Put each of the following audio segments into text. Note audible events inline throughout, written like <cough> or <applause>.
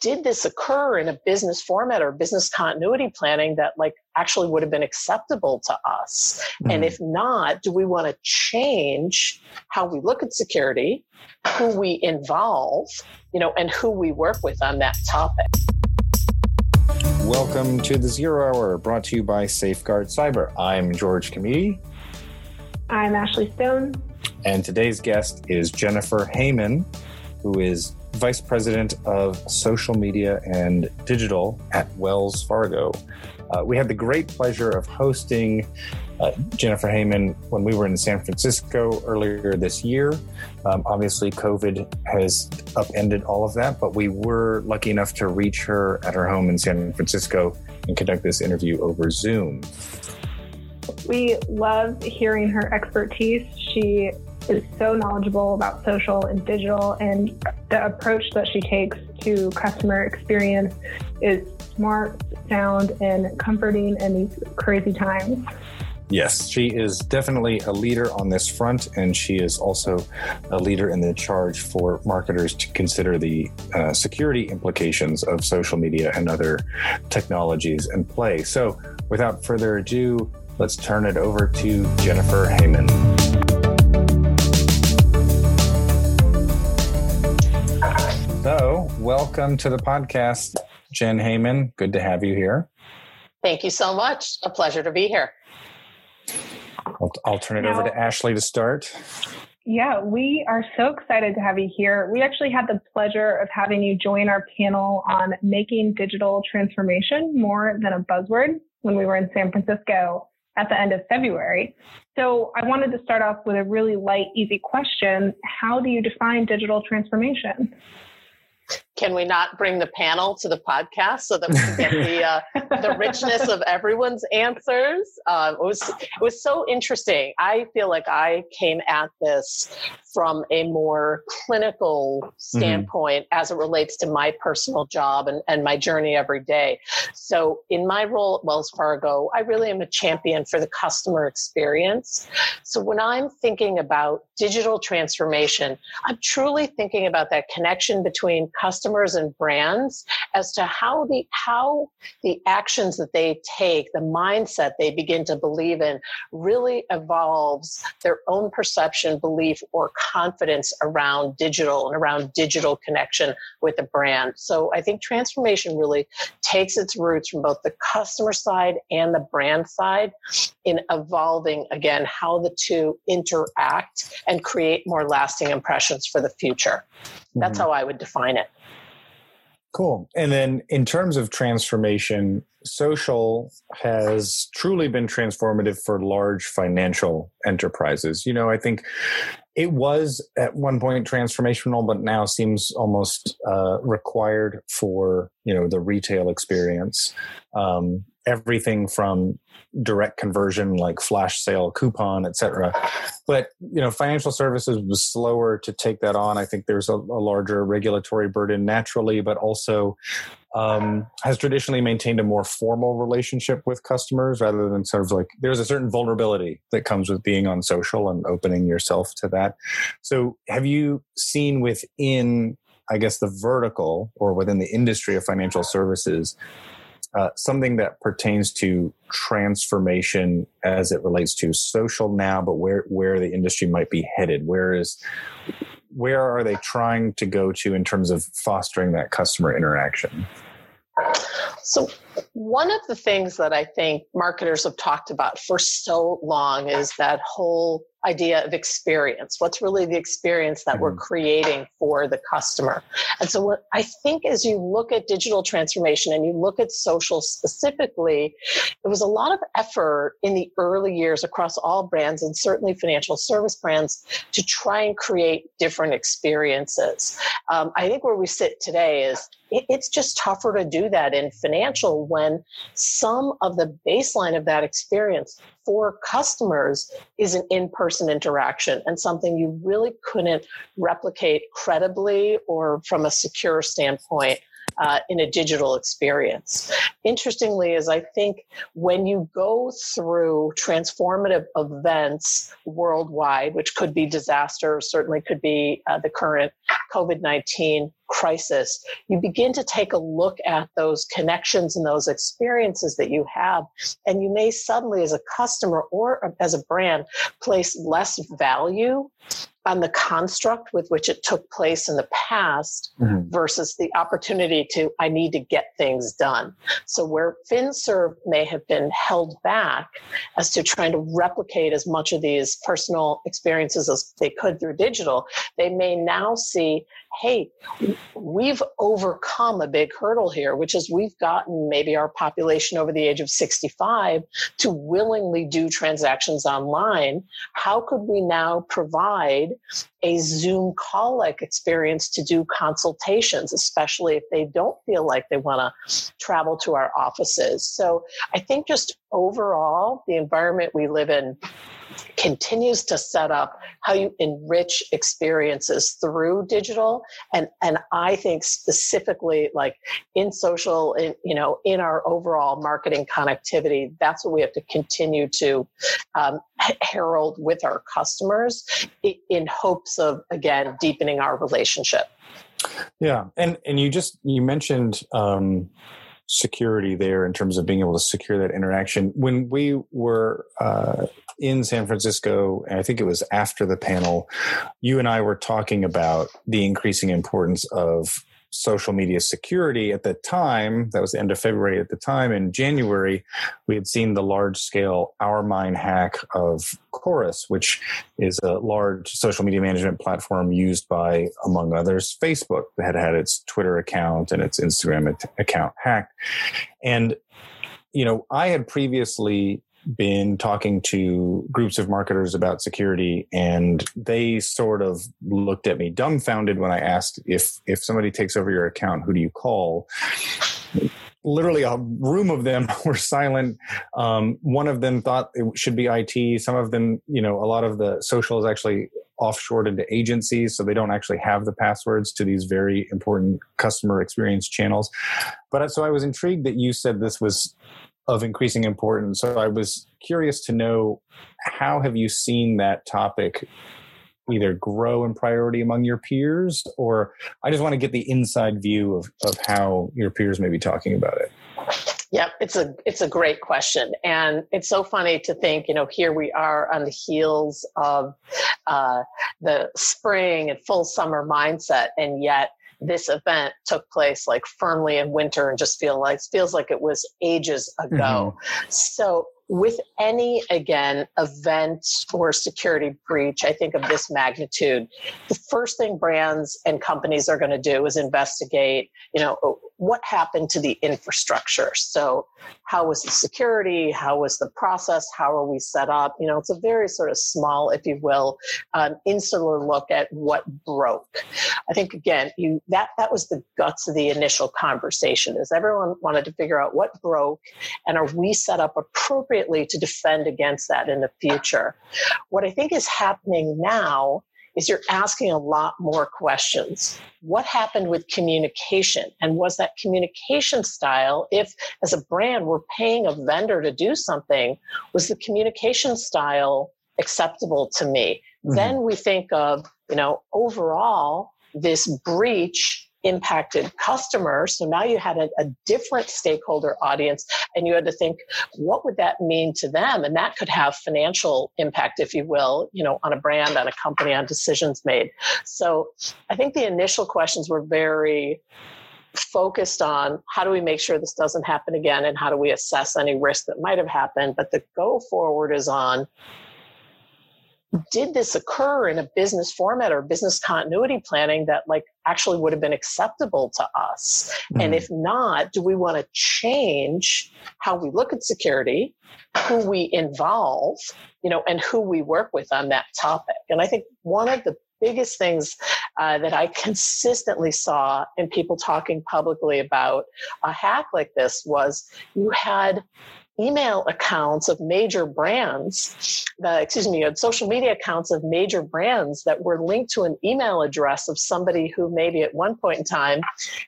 did this occur in a business format or business continuity planning that like actually would have been acceptable to us? Mm-hmm. And if not, do we want to change how we look at security, who we involve, you know, and who we work with on that topic? Welcome to the Zero Hour, brought to you by Safeguard Cyber. I'm George Kamide. I'm Ashley Stone. And today's guest is Jennifer Heyman, who is Vice President of Social Media and Digital at Wells Fargo. Uh, we had the great pleasure of hosting uh, Jennifer Heyman when we were in San Francisco earlier this year. Um, obviously, COVID has upended all of that, but we were lucky enough to reach her at her home in San Francisco and conduct this interview over Zoom. We love hearing her expertise. She is so knowledgeable about social and digital, and the approach that she takes to customer experience is smart, sound, and comforting in these crazy times. Yes, she is definitely a leader on this front, and she is also a leader in the charge for marketers to consider the uh, security implications of social media and other technologies in play. So, without further ado, let's turn it over to Jennifer Heyman. Welcome to the podcast, Jen Heyman. Good to have you here. Thank you so much. A pleasure to be here. I'll, I'll turn it now, over to Ashley to start. Yeah, we are so excited to have you here. We actually had the pleasure of having you join our panel on making digital transformation more than a buzzword when we were in San Francisco at the end of February. So I wanted to start off with a really light, easy question. How do you define digital transformation? Can we not bring the panel to the podcast so that we can get the uh, the <laughs> richness of everyone's answers? Uh, it was it was so interesting. I feel like I came at this from a more clinical mm-hmm. standpoint mm-hmm. as it relates to my personal job and, and my journey every day. So, in my role at Wells Fargo, I really am a champion for the customer experience. So, when I'm thinking about digital transformation, I'm truly thinking about that connection between customers and brands as to how the how the actions that they take, the mindset they begin to believe in, really evolves their own perception, belief, or confidence around digital and around digital connection with the brand. So I think transformation really takes its roots from both the customer side and the brand side in evolving again how the two interact and create more lasting impressions for the future. That's mm-hmm. how I would define it. Cool. And then in terms of transformation, social has truly been transformative for large financial enterprises. You know, I think it was at one point transformational, but now seems almost uh, required for you know the retail experience. Um, everything from direct conversion like flash sale coupon etc but you know financial services was slower to take that on. I think there's a, a larger regulatory burden naturally but also um, has traditionally maintained a more formal relationship with customers rather than sort of like there's a certain vulnerability that comes with being on social and opening yourself to that. So have you seen within i guess the vertical or within the industry of financial services uh, something that pertains to transformation as it relates to social now, but where where the industry might be headed. Where is where are they trying to go to in terms of fostering that customer interaction? So, one of the things that I think marketers have talked about for so long is that whole idea of experience. What's really the experience that we're mm-hmm. creating for the customer? And so, what I think as you look at digital transformation and you look at social specifically, there was a lot of effort in the early years across all brands and certainly financial service brands to try and create different experiences. Um, I think where we sit today is it's just tougher to do that in financial when some of the baseline of that experience for customers is an in person interaction and something you really couldn't replicate credibly or from a secure standpoint uh, in a digital experience. Interestingly, is I think when you go through transformative events worldwide, which could be disasters, certainly could be uh, the current COVID 19 crisis, you begin to take a look at those connections and those experiences that you have. And you may suddenly, as a customer or as a brand, place less value on the construct with which it took place in the past mm-hmm. versus the opportunity to i need to get things done so where finserv may have been held back as to trying to replicate as much of these personal experiences as they could through digital they may now see hey, we've overcome a big hurdle here, which is we've gotten maybe our population over the age of 65 to willingly do transactions online. How could we now provide a Zoom call like experience to do consultations, especially if they don't feel like they want to travel to our offices? So I think just overall, the environment we live in continues to set up how you enrich experiences through digital. And and i think specifically like in social in you know in our overall marketing connectivity that's what we have to continue to um, herald with our customers in hopes of again deepening our relationship. Yeah. And and you just you mentioned um security there in terms of being able to secure that interaction. When we were uh, in San Francisco, and I think it was after the panel, you and I were talking about the increasing importance of social media security at the time that was the end of february at the time in january we had seen the large scale our OurMine hack of Khoros which is a large social media management platform used by among others facebook that had had its twitter account and its instagram account hacked. And you know i had previously been talking to groups of marketers about security and they sort of looked at me dumbfounded when i asked if if somebody takes over your account who do you call? Literally a room of them <laughs> were silent. Um, one of them thought it should be it some of them you know a lot of the social is actually offshored into agencies so they don't actually have the passwords to these very important customer experience channels. But so i was intrigued that you said this was of increasing importance. So I was curious to know how have you seen that topic either grow in priority among your peers, or I just want to get the inside view of, of how your peers may be talking about it. Yeah, it's a it's a great question, and it's so funny to think. You know, here we are on the heels of uh, the spring and full summer mindset, and yet this event took place like firmly in winter and just feel like feels like it was ages ago. Mm-hmm. So with any again event or security breach i think of this magnitude the first thing brands and companies are going to do is investigate you know what happened to the infrastructure. So how was the security? How was the process? How are we set up? You know it's a very sort of small if you will um, insular look at what broke. I think again you that that was the guts of the initial conversation is everyone wanted to figure out what broke and are we set up appropriately appropriately to defend against that in the future. What I think is happening now is you're asking a lot more questions. What happened with communication? And was that communication style, if as a brand we're paying a vendor to do something, was the communication style acceptable to me? Mm-hmm. Then we think of, you know, overall, this breach impacted customers. So now you had a, a, different stakeholder audience and you had to think, what would that mean to them? And that could have financial impact, if you will, you know, on a brand, on a company, on decisions made. So I think the initial questions were very focused on how do we make sure this doesn't happen again and how do we assess any risk that might have happened. But the go forward is on did this occur in a business format or business continuity planning that like actually would have been acceptable to us mm-hmm. and if not do we want to change how we look at security who we involve you know and who we work with on that topic and i think one of the biggest things uh, that i consistently saw in people talking publicly about a hack like this was you had email accounts of major brands, uh, excuse me, you had social media accounts of major brands that were linked to an email address of somebody who maybe at one point in time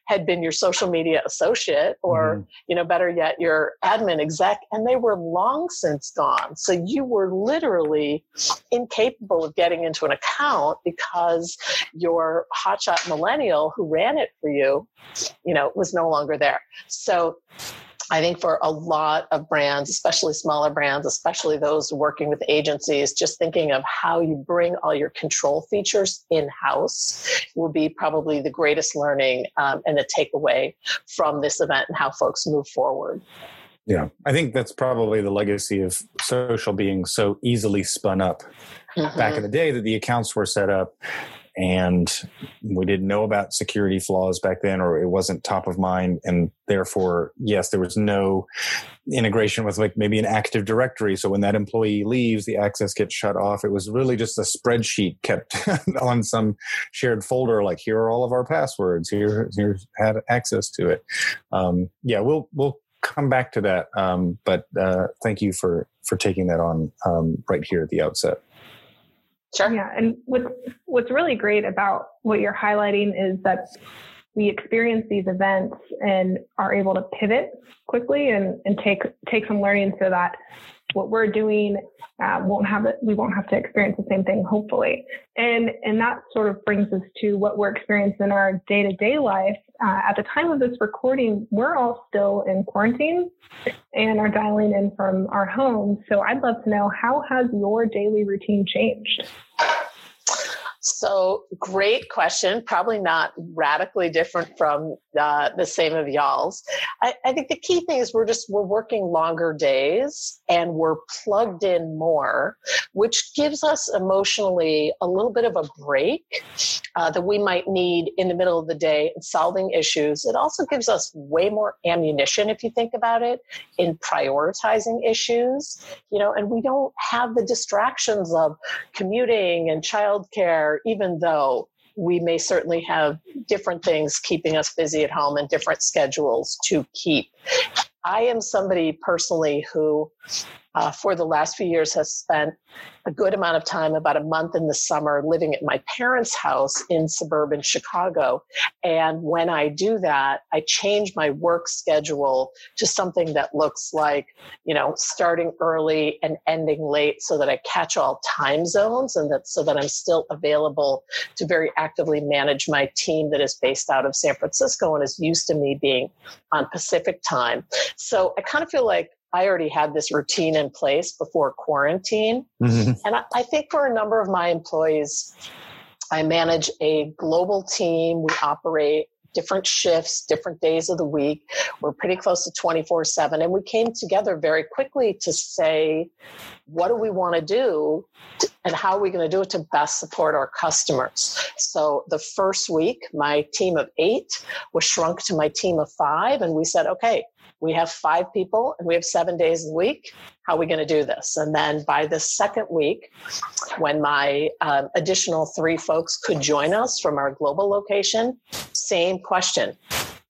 had been your social media associate or, mm-hmm. you know, better yet, your admin exec, and they were long since gone. So you were literally incapable of getting into an account because your hotshot millennial who ran it for you, you know, was no longer there. So I think for a lot of brands, especially smaller brands, especially those working with agencies, just thinking of how you bring all your control features in house will be probably the greatest learning um, and the takeaway from this event and how folks move forward. Yeah, I think that's probably the legacy of social being so easily spun up mm-hmm. back in the day that the accounts were set up and we didn't know about security flaws back then or it wasn't top of mind and therefore yes there was no integration with like maybe an active directory. So when that employee leaves the access gets shut off. It was really just a spreadsheet kept <laughs> on some shared folder like here are all of our passwords. Here here's had access to it. Um, yeah we'll we'll come back to that um, but uh, thank you for for taking that on um, right here at the outset Sure. Yeah. And what's, what's really great about what you're highlighting is that we experience these events and are able to pivot quickly and, and take, take some learning so that what we're doing uh, won't have it. We won't have to experience the same thing, hopefully. And and that sort of brings us to what we're experiencing in our day to day life. Uh, at the time of this recording, we're all still in quarantine and are dialing in from our homes. So I'd love to know how has your daily routine changed? So, great question. Probably not radically different from uh, the same of y'all's. I, I, think the key thing is we're just we're working longer days and we're plugged in more, which gives us emotionally a little bit of a break uh, that we might need in the middle of the day in solving issues. It also gives us way more ammunition, if you think about it, in prioritizing issues. You know, and we don't have the distractions of commuting and childcare even though we may certainly have different things keeping us busy at home and different schedules to keep. I am somebody personally who uh, for the last few years has spent a good amount of time, about a month in the summer, living at my parents' house in suburban Chicago. And when I do that, I change my work schedule to something that looks like, you know, starting early and ending late so that I catch all time zones and that so that I'm still available to very actively manage my team that is based out of San Francisco and is used to me being on Pacific time. So I kind of feel like I already had this routine in place before quarantine. Mm-hmm. And I, I think for a number of my employees, I manage a global team. We operate different shifts, different days of the week. We're pretty close to 24 7. And we came together very quickly to say, what do we want to do and how are we going to do it to best support our customers? So the first week, my team of eight was shrunk to my team of five. And we said, okay, we have five people and we have seven days a week. How are we going to do this? And then by the second week, when my um, additional three folks could join us from our global location, same question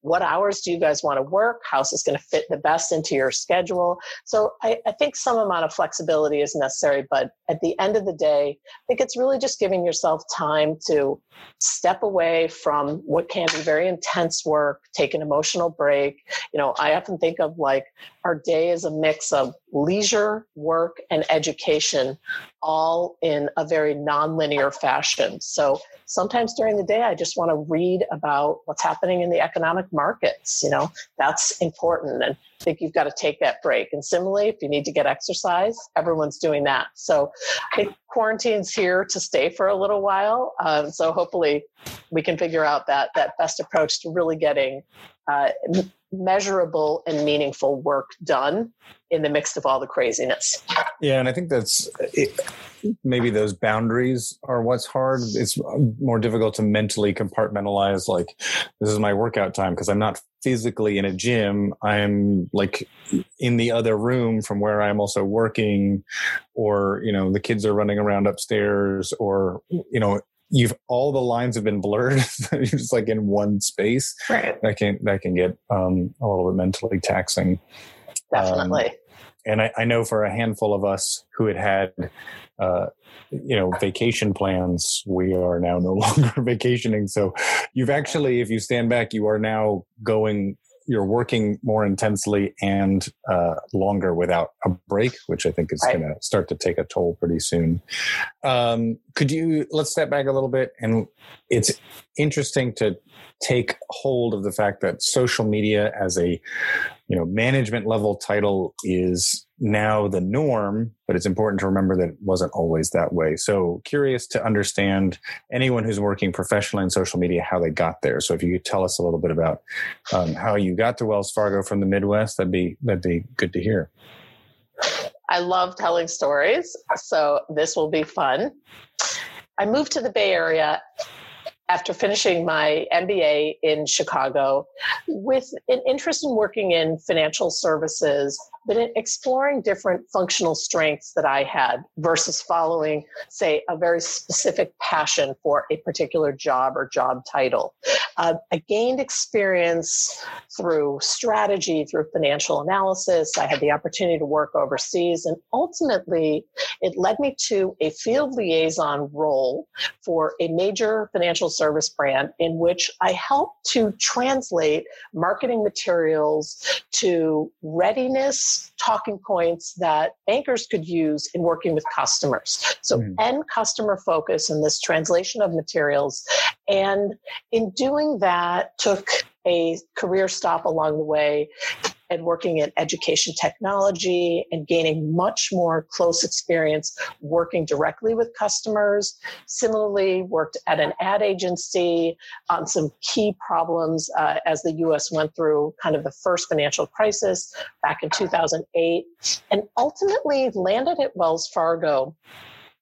what hours do you guys want to work? How's this going to fit the best into your schedule? So I, I, think some amount of flexibility is necessary, but at the end of the day, I think it's really just giving yourself time to step away from what can be very intense work, take an emotional break. You know, I often think of like our day is a mix of leisure, work, and education, all in a very nonlinear fashion. So sometimes during the day, I just want to read about what's happening in the economic markets. You know, that's important. And I think you've got to take that break. And similarly, if you need to get exercise, everyone's doing that. So I think quarantine's here to stay for a little while. Um, so hopefully we can figure out that, that best approach to really getting uh, measurable and meaningful work done in the midst of all the craziness. Yeah, and I think that's it, maybe those boundaries are what's hard. It's more difficult to mentally compartmentalize like this is my workout time because I'm not physically in a gym. I'm like in the other room from where I'm also working or you know the kids are running around upstairs or you know you've all the lines have been blurred. <laughs> You're just like in one space. Right. That can that can get um, a little bit mentally taxing. Definitely. Um, and I, I, know for a handful of us who had had, uh, you know, vacation plans, we are now no <laughs> longer vacationing. So you've actually, if you stand back, you are now going you're working more intensely and uh, longer without a break, which I think is right. going to start to take a toll pretty soon. Um, could you let's step back a little bit, and it's interesting to take hold of the fact that social media as a you know management level title is now the norm but it's important to remember that it wasn't always that way. So curious to understand anyone who's working professionally in social media how they got there. So if you could tell us a little bit about um, how you got to wells fargo from the midwest that'd be that'd be good to hear. I love telling stories so this will be fun. I moved to the bay area after finishing my MBA in Chicago with an interest in working in financial services but in exploring different functional strengths that I had versus following, say, a very specific passion for a particular job or job title. Uh, I gained experience through strategy, through financial analysis. I had the opportunity to work overseas, and ultimately, it led me to a field liaison role for a major financial service brand in which I helped to translate marketing materials to readiness talking points that bankers could use in working with customers. So, mm. end customer focus in this translation of materials. And in doing that, took a career stop along the way and working in education technology and gaining much more close experience working directly with customers. Similarly, worked at an ad agency on some key problems uh, as the US went through kind of the first financial crisis back in 2008, and ultimately landed at Wells Fargo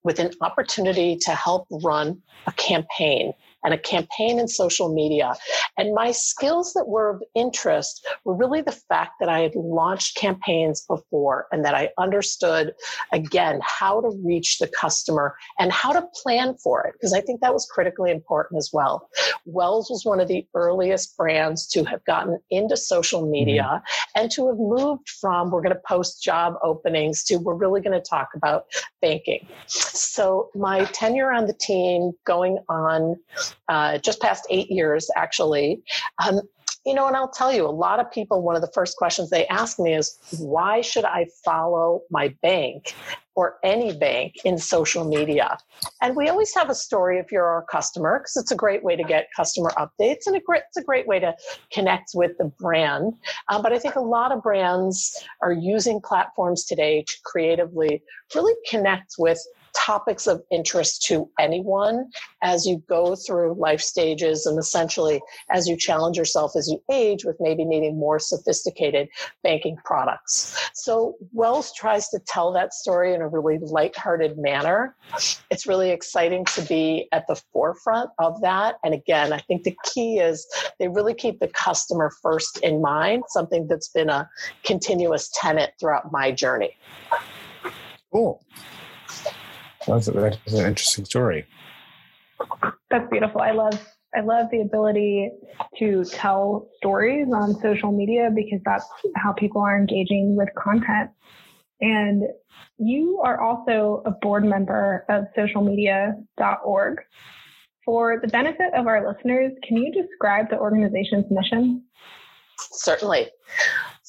with an opportunity to help run a campaign and a campaign in social media. And my skills that were of interest were really the fact that I had launched campaigns before and that I understood, again, how to reach the customer and how to plan for it, because I think that was critically important as well. Wells was one of the earliest brands to have gotten into social media mm-hmm. and to have moved from we're going to post job openings to we're really going to talk about banking. So my tenure on the team going on uh, just past eight years, actually. Um, you know, and I'll tell you, a lot of people, one of the first questions they ask me is, why should I follow my bank or any bank in social media? And we always have a story if you're our customer, because it's a great way to get customer updates and it's a great way to connect with the brand. Um, but I think a lot of brands are using platforms today to creatively really connect with topics of interest to anyone as you go through life stages and essentially as you challenge yourself as you age with maybe needing more sophisticated banking products. So Wells tries to tell that story in a really lighthearted manner. It's really exciting to be at the forefront of that. And again, I think the key is they really keep the customer first in mind, something that's been a continuous tenet throughout my journey. Cool. That's, that is an interesting story. That's beautiful. I love I love the ability to tell stories on social media because that's how people are engaging with content. And you are also a board member of socialmedia.org. For the benefit of our listeners, can you describe the organization's mission? Certainly.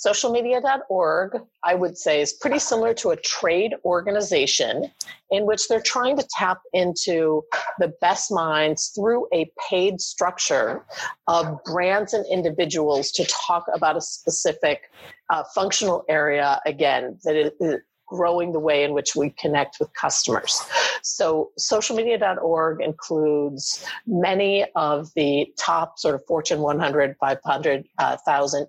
Socialmedia.org, I would say, is pretty similar to a trade organization in which they're trying to tap into the best minds through a paid structure of brands and individuals to talk about a specific uh, functional area, again, that growing the way in which we connect with customers. So, socialmedia.org includes many of the top sort of Fortune 100, 500, uh,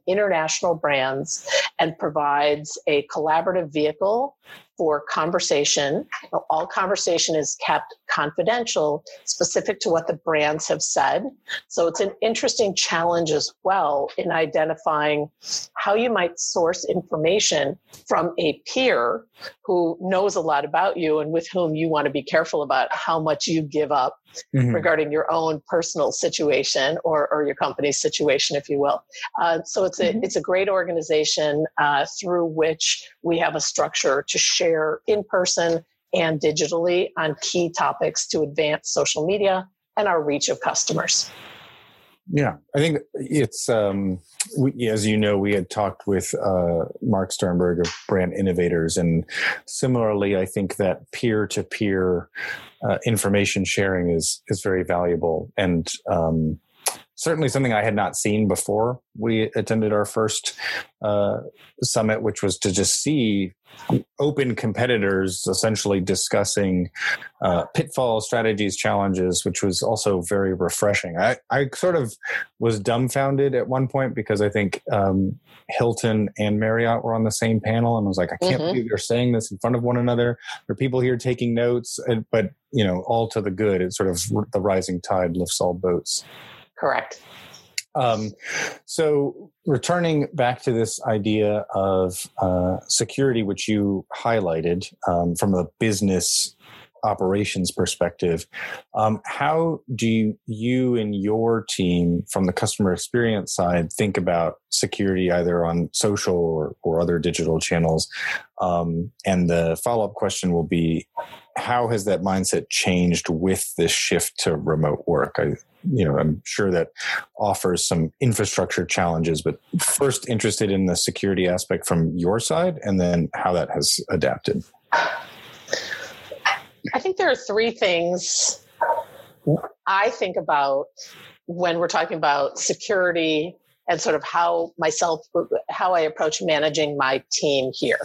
international brands and provides a collaborative vehicle for conversation. All conversation is kept confidential, specific to what the brands have said. So it's an interesting challenge as well in identifying how you might source information from a peer who knows a lot about you and with whom you want to be careful about how much you give up mm-hmm. regarding your own personal situation or, or your company's situation, if you will. Uh, so it's a, mm-hmm. it's a great organization uh, through which we have a structure to share in person and digitally on key topics to advance social media and our reach of customers. Yeah, I think it's um, we, as you know, we had talked with uh, Mark Sternberg of Brand Innovators, and similarly, I think that peer to peer information sharing is is very valuable, and um, certainly something I had not seen before we attended our first uh, summit, which was to just see open competitors essentially discussing uh, pitfalls, strategies, challenges, which was also very refreshing. I, I sort of was dumbfounded at one point because I think um, Hilton and Marriott were on the same panel, and I was like, I can't mm-hmm. believe they're saying this in front of one another. There are people here taking notes, but you know, all to the good. It's sort of the rising tide lifts all boats. Correct. Um, so, returning back to this idea of uh, security, which you highlighted um, from a business operations perspective, um, how do you, you and your team, from the customer experience side, think about security either on social or, or other digital channels? Um, and the follow up question will be how has that mindset changed with this shift to remote work? I, you know, I'm sure that offers some infrastructure challenges, but first interested in the security aspect from your side and then how that has adapted. I think there are three things I think about when we're talking about security and sort of how myself how I approach managing my team here.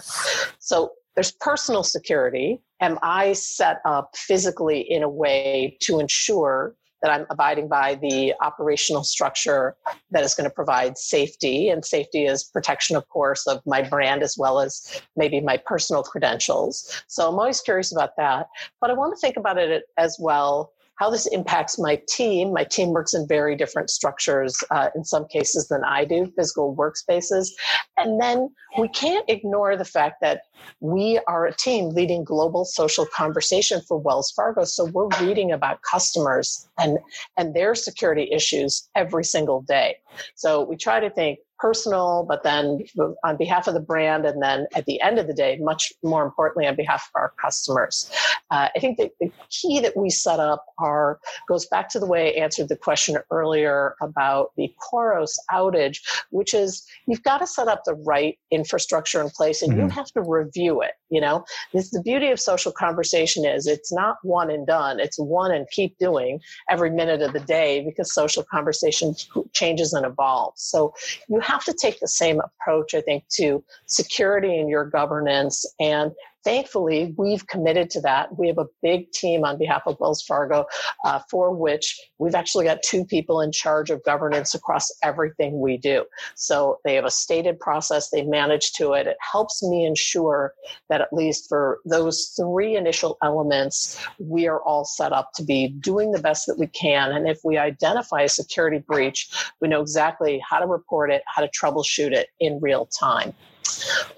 So there's personal security. Am I set up physically in a way to ensure that I'm abiding by the operational structure that is going to provide safety. And safety is protection, of course, of my brand as well as maybe my personal credentials. So I'm always curious about that. But I want to think about it as well how this impacts my team. My team works in very different structures uh, in some cases than I do, physical workspaces. And then we can't ignore the fact that we are a team leading global social conversation for Wells Fargo. So we're reading about customers and, and their security issues every single day. So we try to think personal, but then on behalf of the brand, and then at the end of the day, much more importantly, on behalf of our customers. Uh, I think that the key that we set up are goes back to the way I answered the question earlier about the Khoros outage, which is you've got to set up the right infrastructure in place, and mm-hmm. you have to review it. You know, this the beauty of social conversation is it's not one and done; it's one and keep doing every minute of the day because social conversation changes and evolves. So you have to take the same approach, I think, to security in your governance and thankfully, we've committed to that. We have a big team on behalf of Wells Fargo uh, for which we've actually got two people in charge of governance across everything we do. So they have a stated process, they manage to it. It helps me ensure that at least for those three initial elements, we are all set up to be doing the best that we can. And if we identify a security breach, we know exactly how to report it, how to troubleshoot it in real time.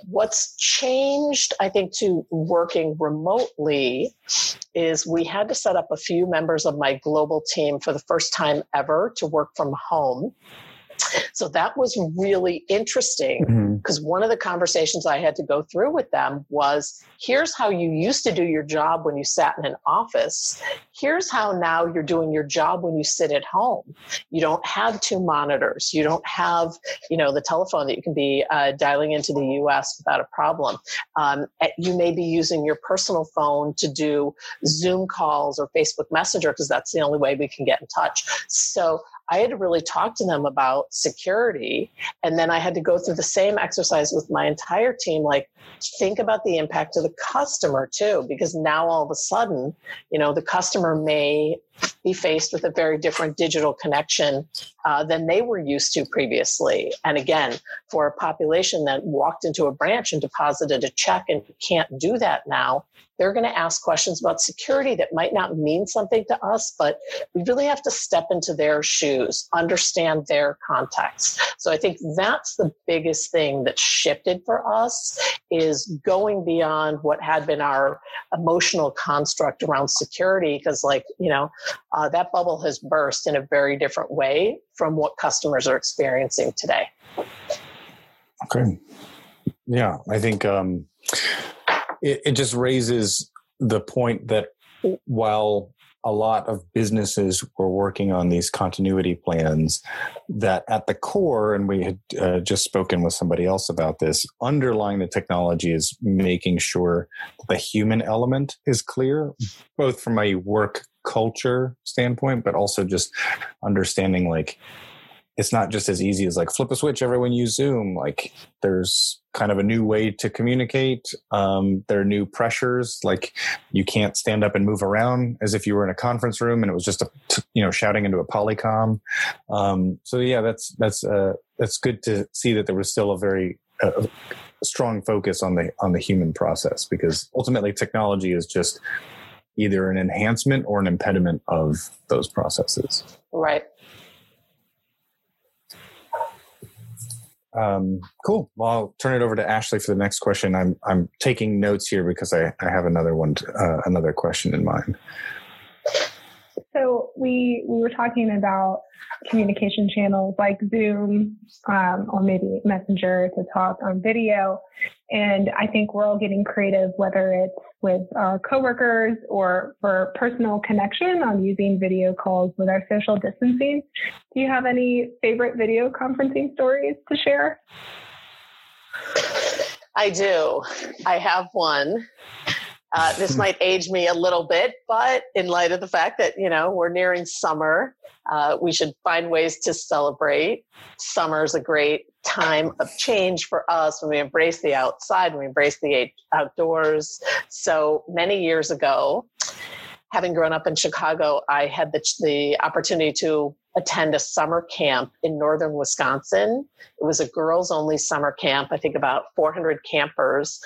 What's changed, I think, to working remotely is we had to set up a few members of my global team for the first time ever to work from home. So that was really interesting because mm-hmm. one of the conversations I had to go through with them was here's how you used to do your job when you sat in an office. Here's how now you're doing your job when you sit at home. You don't have two monitors. You don't have, you know, the telephone that you can be uh, dialing into the US without a problem. Um, you may be using your personal phone to do Zoom calls or Facebook Messenger because that's the only way we can get in touch. So I had to really talk to them about security. And then I had to go through the same exercise with my entire team like, think about the impact to the customer too, because now all of a sudden, you know, the customer may be faced with a very different digital connection uh, than they were used to previously. And again, for a population that walked into a branch and deposited a check and can't do that now, they're going to ask questions about security that might not mean something to us, but we really have to step into their shoes, understand their context. So I think that's the biggest thing that shifted for us is going beyond what had been our emotional construct around security. Because, like, you know, uh, that bubble has burst in a very different way from what customers are experiencing today. Okay. Yeah, I think um, it, it just raises the point that while a lot of businesses were working on these continuity plans that at the core and we had uh, just spoken with somebody else about this underlying the technology is making sure the human element is clear both from a work culture standpoint but also just understanding like it's not just as easy as like flip a switch everyone use zoom. Like there's kind of a new way to communicate. Um, there are new pressures. Like you can't stand up and move around as if you were in a conference room and it was just a you know shouting into a polycom. Um, so yeah that's that's uh, that's good to see that there was still a very uh, strong focus on the on the human process because ultimately technology is just either an enhancement or an impediment of those processes right Um, cool. Well, I'll turn it over to Ashley for the next question. I'm I'm taking notes here because I, I have another one, to, uh, another question in mind. So we we were talking about communication channels like Zoom um, or maybe Messenger to talk on video, and I think we're all getting creative, whether it's with our coworkers or for personal connection on using video calls with our social distancing. Do you have any favorite video conferencing stories to share? I do. I have one. Uh, this <laughs> might age me a little bit, but in light of the fact that you know we're nearing summer, uh, we should find ways to celebrate. Summer is a great time of change for us when we embrace the outside, when we embrace the outdoors. So many years ago, having grown up in Chicago, I had the, the opportunity to attend a summer camp in northern Wisconsin. It was a girls only summer camp, I think about 400 campers.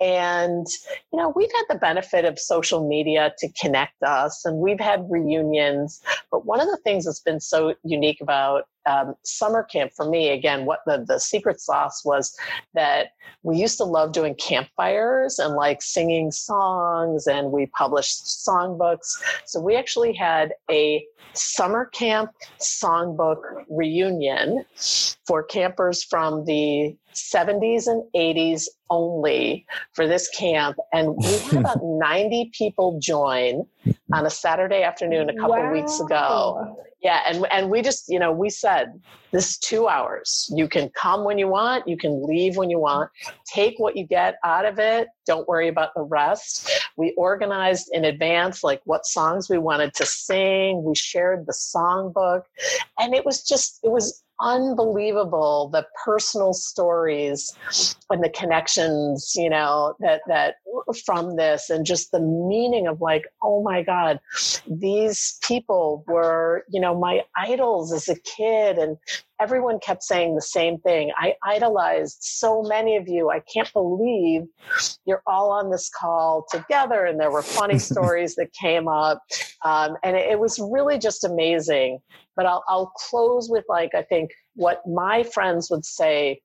And, you know, we've had the benefit of social media to connect us and we've had reunions. But one of the things that's been so unique about um, summer camp for me, again, what the, the secret sauce was that we used to love doing campfires and like singing songs, and we published songbooks. So we actually had a summer camp songbook reunion for campers from the 70s and 80s only for this camp. And we had about <laughs> 90 people join on a Saturday afternoon a couple wow. weeks ago. Yeah, and and we just, you know, we said this is 2 hours. You can come when you want, you can leave when you want. Take what you get out of it. Don't worry about the rest. We organized in advance like what songs we wanted to sing. We shared the songbook and it was just it was unbelievable the personal stories and the connections you know that that from this and just the meaning of like oh my god these people were you know my idols as a kid and everyone kept saying the same thing. I idolized so many of you. I can't believe you're all on this call together. And there were funny <laughs> stories that came up. Um, and it, it, was really just amazing. But I'll, I'll close with like, I think what my friends would say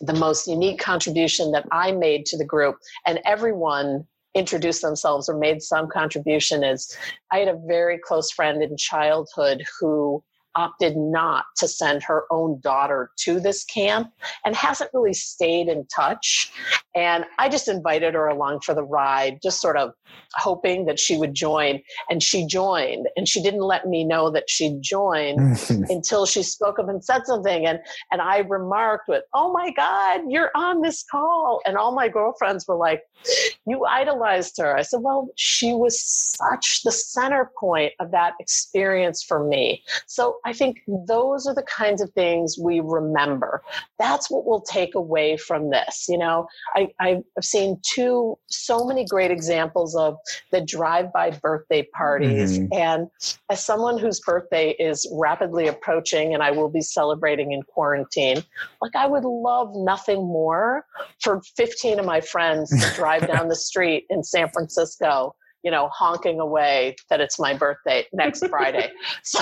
the most unique contribution that I made to the group, and everyone introduced themselves or made some contribution is I had a very close friend in childhood who opted not to send her own daughter to this camp and hasn't really stayed in touch. And I just invited her along for the ride, just sort of hoping that she would join. And she joined. And she didn't let me know that she'd joined <laughs> until she spoke up and said something. And, and I remarked with, Oh my God, you're on this call. And all my girlfriends were like, you idolized her. I said, well, she was such the center point of that experience for me. So I think those are the kinds of things we remember. That's what we'll take away from this. You know, I, I've seen two, so many great examples of the drive-by birthday parties. Mm-hmm. And as someone whose birthday is rapidly approaching and I will be celebrating in quarantine, like I would love nothing more for 15 of my friends to drive down the <laughs> street in San Francisco you know, honking away that it's my birthday next Friday. <laughs> So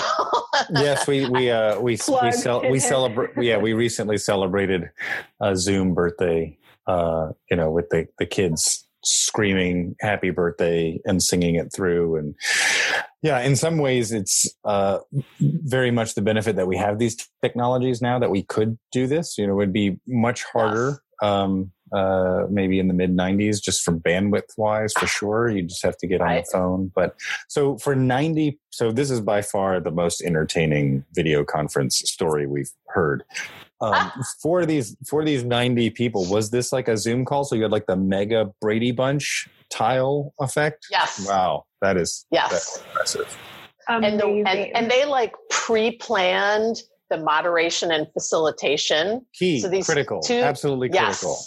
yes, we we uh we we, cel- we celebrate. Yeah, we recently celebrated a Zoom birthday. Uh, you know, with the the kids screaming happy birthday and singing it through and yeah in some ways it's uh, very much the benefit that we have these technologies now that we could do this you know it would be much harder yes. um, uh, maybe in the mid 90s just for bandwidth wise for sure. You just have to get on right. the phone. But so for 90 so this is by far the most entertaining video conference story we've heard. Um, ah. for these for these 90 people was this like a zoom call? So you had like the mega brady bunch tile effect? Yes. Wow. That is yes. that's impressive. And, the, and, and they like pre-planned the moderation and facilitation. Key, so these critical, two, absolutely yes, critical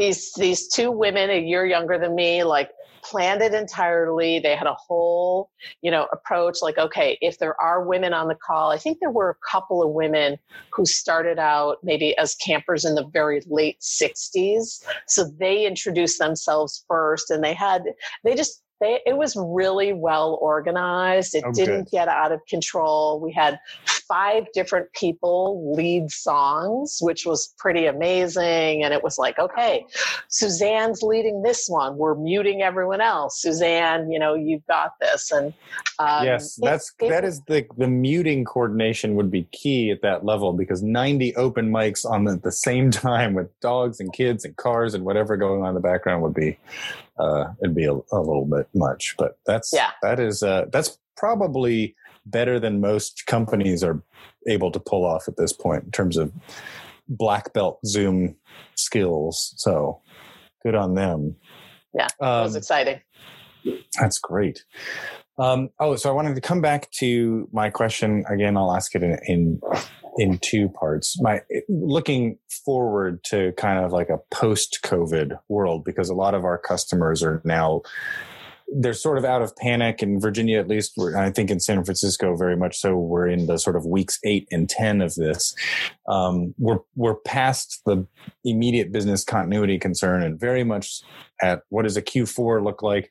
these these two women a year younger than me like planned it entirely they had a whole you know approach like okay if there are women on the call i think there were a couple of women who started out maybe as campers in the very late 60s so they introduced themselves first and they had they just they, it was really well organized. It oh, didn't good. get out of control. We had five different people lead songs, which was pretty amazing. And it was like, okay, Suzanne's leading this one. We're muting everyone else. Suzanne, you know, you've got this. And um, yes, that's it, that is the the muting coordination would be key at that level because 90 open mics on the, the same <laughs> time with dogs and kids and cars and whatever going on in the background would be uh, it'd be a, a, little bit much. But that's yeah. that is uh, that's probably better than most companies are able to pull off at this point in terms of black belt Zoom skills. So good on them. Yeah, it was um, exciting. That's great. Um, oh, so I wanted to come back to my question again. I'll ask it in, in in two parts. My looking forward to kind of like a post-COVID world because a lot of our customers are now they're sort of out of panic in Virginia, at least. I think in San Francisco, very much so. We're in the sort of weeks eight and ten of this. Um, we're we're past the immediate business continuity concern and very much at what does a Q4 look like?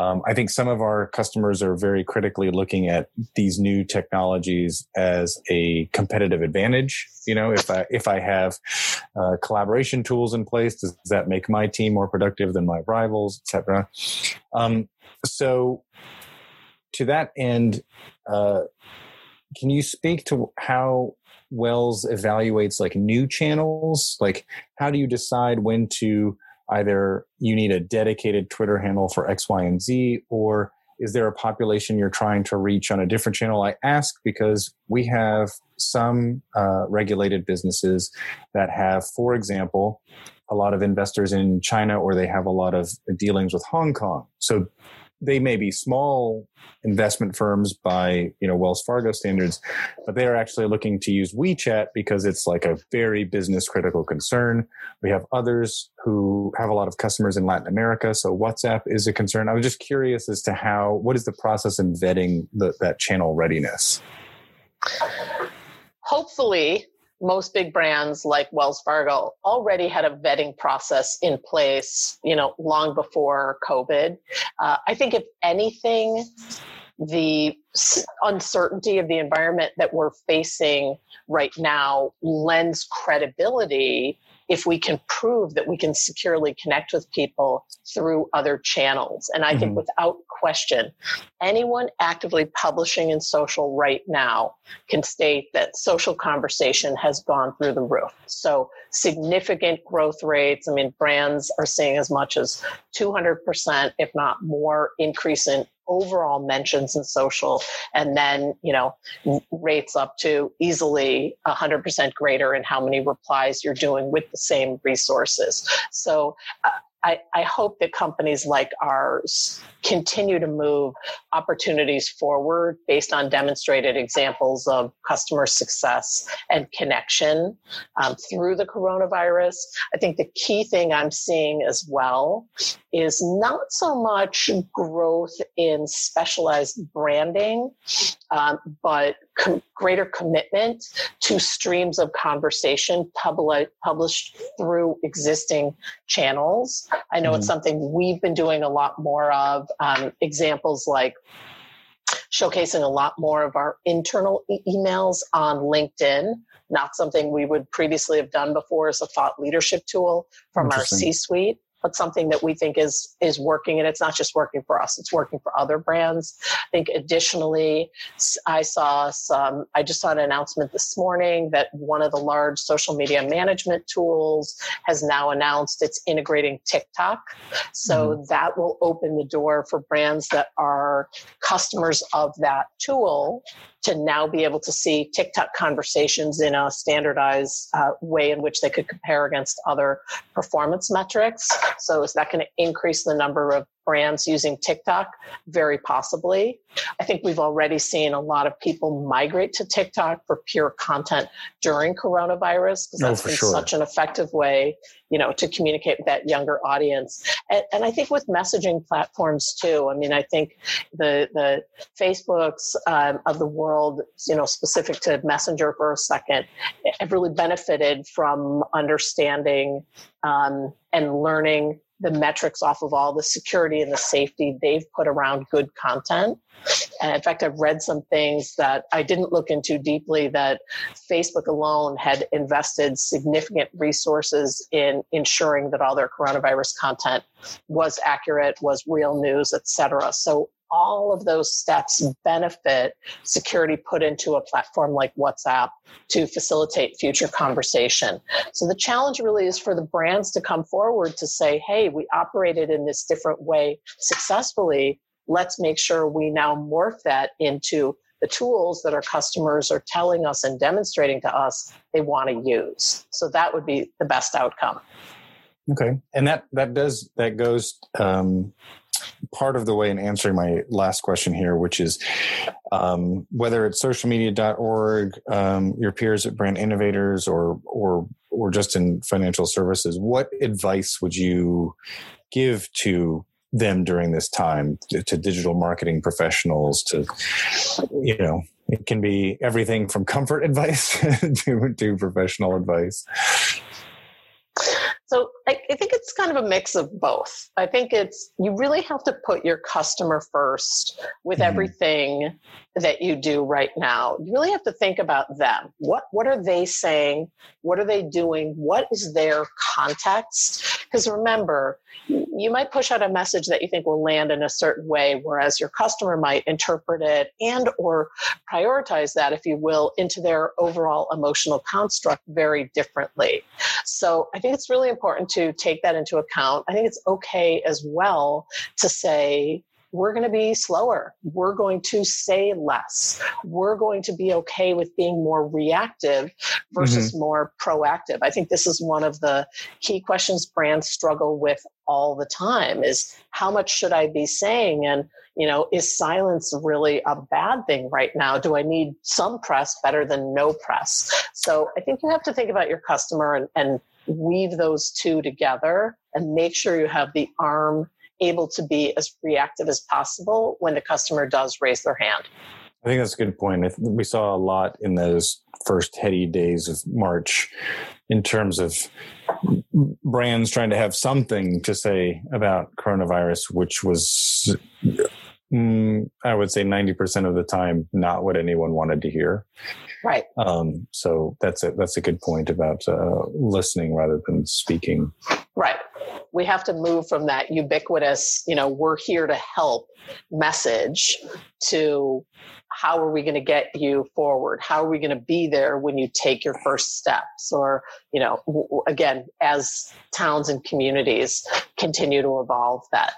Um, I think some of our customers are very critically looking at these new technologies as a competitive advantage. You know, if I if I have uh, collaboration tools in place, does, that make my team more productive than my rivals, etc. Um, so, to that end, uh, can you speak to how Wells evaluates like new channels? Like, how do you decide when to either you need a dedicated Twitter handle for X, Y, and Z, or is there a population you're trying to reach on a different channel? I ask because we have some uh, regulated businesses that have, for example, a lot of investors in China or they have a lot of dealings with Hong Kong. So they may be small investment firms by you know Wells Fargo standards, but they are actually looking to use WeChat because it's like a very business critical concern. We have others who have a lot of customers in Latin America, so WhatsApp is a concern. I was just curious as to how what is the process in vetting the, that channel readiness. Hopefully, most big brands like Wells Fargo already had a vetting process in place, you know, long before COVID. Uh, I think if anything, the uncertainty of the environment that we're facing right now lends credibility if we can prove that we can securely connect with people through other channels. And I mm-hmm. think without question, anyone actively publishing in social right now can state that social conversation has gone through the roof. So significant growth rates. I mean, brands are seeing as much as 200%, if not more, increase in overall mentions in social and then you know rates up to easily 100% greater in how many replies you're doing with the same resources. So uh, I, I hope that companies like ours continue to move opportunities forward based on demonstrated examples of customer success and connection um, through the coronavirus. I think the key thing I'm seeing as well is not so much growth in specialized branding, um, but com- greater commitment to streams of conversation publi- published through existing channels. I know mm-hmm. it's something we've been doing a lot more of. Um, examples like showcasing a lot more of our internal e- emails on LinkedIn. Not something we would previously have done before as a thought leadership tool from our C suite but something that we think is is working and it's not just working for us it's working for other brands i think additionally i saw some i just saw an announcement this morning that one of the large social media management tools has now announced it's integrating tiktok so mm-hmm. that will open the door for brands that are customers of that tool to now be able to see TikTok conversations in a standardized uh, way in which they could compare against other performance metrics. So, is that going to increase the number of brands using TikTok? Very possibly. I think we've already seen a lot of people migrate to TikTok for pure content during coronavirus because that's oh, been sure. such an effective way, you know, to communicate with that younger audience. And, and, I think with messaging platforms too. I mean, I think the the Facebooks um, of the world, you know, specific to Messenger for a second, have really benefited from understanding um, and learning the metrics off of all the security and the safety they've put around good content. And in fact, I've read some things that I didn't look into deeply that Facebook alone had invested significant resources in ensuring that all their coronavirus content was accurate, was real news, et cetera. So all of those steps benefit security put into a platform like WhatsApp to facilitate future conversation. So the challenge really is for the brands to come forward to say, hey, we operated in this different way successfully. Let's make sure we now morph that into the tools that our customers are telling us and demonstrating to us they want to use. So that would be the best outcome. Okay, and that that does that goes um, part of the way in answering my last question here, which is um, whether it's socialmedia.org, um, your peers at Brand Innovators, or or or just in financial services, what advice would you give to them during this time to, to digital marketing professionals? To you know, it can be everything from comfort <laughs> advice to to professional advice. So I, I, think it's kind of a mix of both. I think it's you really have to put your customer first with mm-hmm. everything that you do right now. You really have to think about them. What what are they saying? What are they doing? What is their context? Because remember, you might push out a message that you think will land in a certain way whereas your customer might interpret it and or prioritize that if you will into their overall emotional construct very differently. So i think it's really important to take that into account. I think it's okay as well to say we're going to be slower. We're going to say less. We're going to be okay with being more reactive versus mm-hmm. more proactive. I think this is one of the key questions brands struggle with all the time is how much should I be saying? And, you know, is silence really a bad thing right now? Do I need some press better than no press? So I think you have to think about your customer and, and weave those two together and make sure you have the arm able to be as reactive as possible when the customer does raise their hand. I think that's a good point. We saw a lot in those first heady days of March in terms of brands trying to have something to say about coronavirus, which was, mm, I would say, 90% of the time, not what anyone wanted to hear. Right. Um, so that's a, that's a good point about uh, listening rather than speaking. Right we have to move from that ubiquitous, you know, we're here to help message to how are we going to get you forward? How are we going to be there when you take your first steps? Or, you know, w- again, as towns and communities continue to evolve that.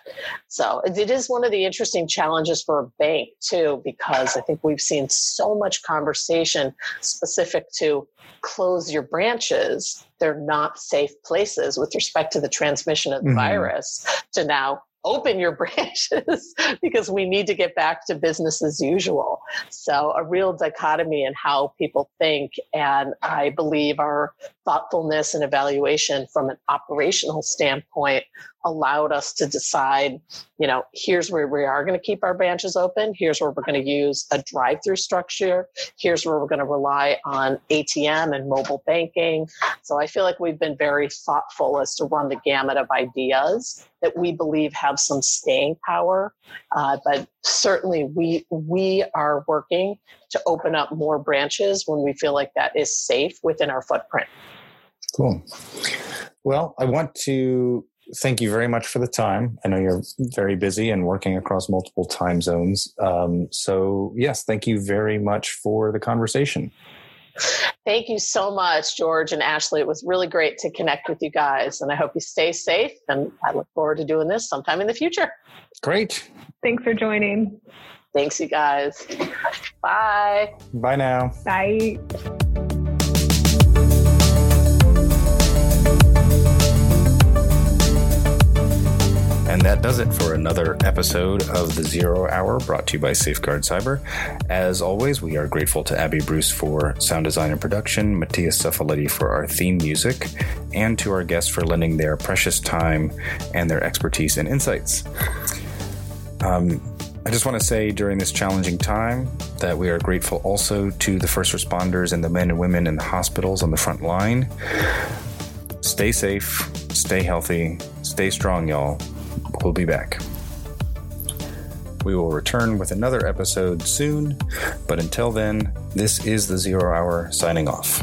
So it is one of the interesting challenges for a bank too, because I think we've seen so much conversation specific to close your branches. They're not safe places with respect to the transmission of the mm-hmm. virus to now open your <laughs> branches because we need to get back to business as usual. So, a real dichotomy in how people think. And I believe our thoughtfulness and evaluation from an operational standpoint allowed us to decide, you know, here's where we are going to keep our branches open. Here's where we're going to use a drive through structure. Here's where we're going to rely on ATM and mobile banking. So I feel like we've been very thoughtful as to run the gamut of ideas that we believe have some staying power. Uh, but certainly we, we are working to open up more branches when we feel like that is safe within our footprint. Cool. Well, I want to thank you very much for the time. I know you're very busy and working across multiple time zones. Um, so, yes, thank you very much for the conversation. Thank you so much, George and Ashley. It was really great to connect with you guys, and I hope you stay safe. And I look forward to doing this sometime in the future. Great. Thanks for joining. Thanks, you guys. Bye. Bye now. Bye. And that does it for another episode of the Zero Hour brought to you by Safeguard Cyber. As always, we are grateful to Abby Bruce for sound design and production, Mattias Zuffoletti for our theme music, and to our guests for lending their precious time and their expertise and insights. Um, I just want to say during this challenging time that we are grateful also to the first responders and the men and women in the hospitals on the front line. Stay safe, stay healthy, stay strong, y'all. We'll be back. We will return with another episode soon, but until then, this is the Zero Hour signing off.